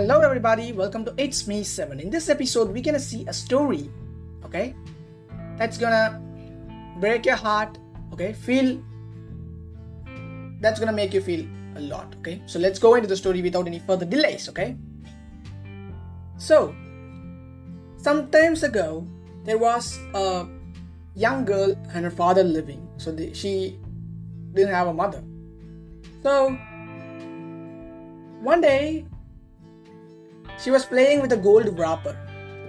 Hello, everybody. Welcome to It's Me 7. In this episode, we're gonna see a story, okay? That's gonna break your heart, okay? Feel that's gonna make you feel a lot, okay? So let's go into the story without any further delays, okay? So, sometimes ago, there was a young girl and her father living. So the, she didn't have a mother. So, one day, she was playing with a gold wrapper,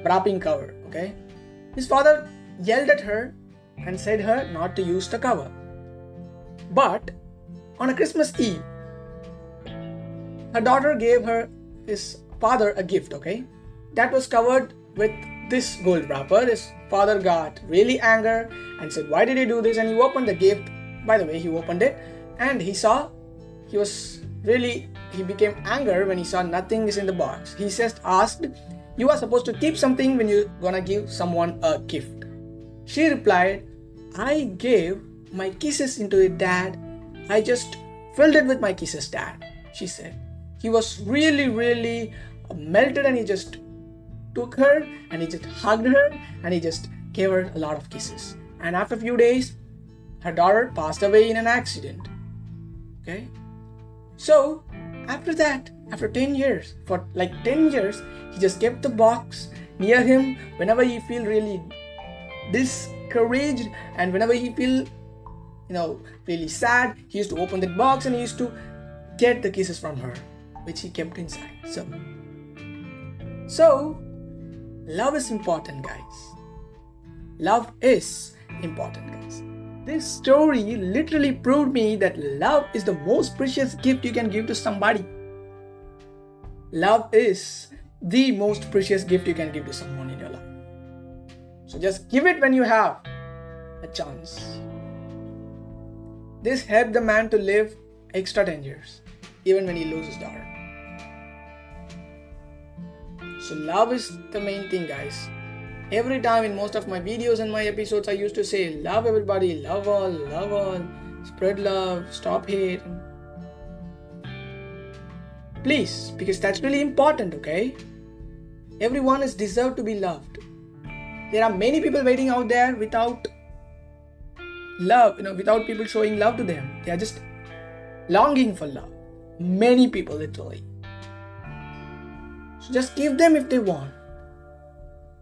wrapping cover, okay? His father yelled at her and said her not to use the cover. But on a Christmas Eve, her daughter gave her his father a gift, okay? That was covered with this gold wrapper. His father got really angry and said, Why did you do this? And he opened the gift. By the way, he opened it and he saw he was really he became angry when he saw nothing is in the box. He just asked, You are supposed to keep something when you're gonna give someone a gift. She replied, I gave my kisses into it, Dad. I just filled it with my kisses, Dad. She said. He was really, really melted and he just took her and he just hugged her and he just gave her a lot of kisses. And after a few days, her daughter passed away in an accident. Okay? So, after that, after 10 years, for like 10 years, he just kept the box near him whenever he feel really discouraged and whenever he feel you know really sad he used to open that box and he used to get the kisses from her which he kept inside. So so love is important guys. Love is important guys this story literally proved me that love is the most precious gift you can give to somebody. Love is the most precious gift you can give to someone in your life. So just give it when you have a chance. This helped the man to live extra 10 years even when he loses daughter. So love is the main thing, guys. Every time in most of my videos and my episodes, I used to say, love everybody, love all, love all, spread love, stop hate. Please, because that's really important, okay? Everyone is deserved to be loved. There are many people waiting out there without love, you know, without people showing love to them. They are just longing for love. Many people, literally. So just give them if they want.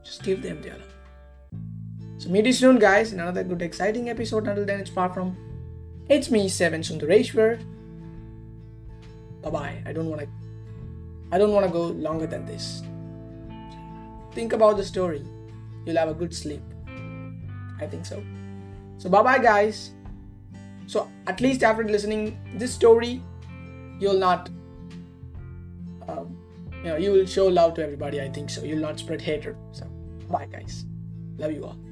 Just give them their love. So meet you soon, guys, in another good, exciting episode. Until then, it's far from. It's me, Seven Sundareshwar. Bye bye. I don't want to. I don't want to go longer than this. Think about the story. You'll have a good sleep. I think so. So bye bye, guys. So at least after listening this story, you'll not. You know you will show love to everybody i think so. You'll not spread hatred. So bye guys. Love you all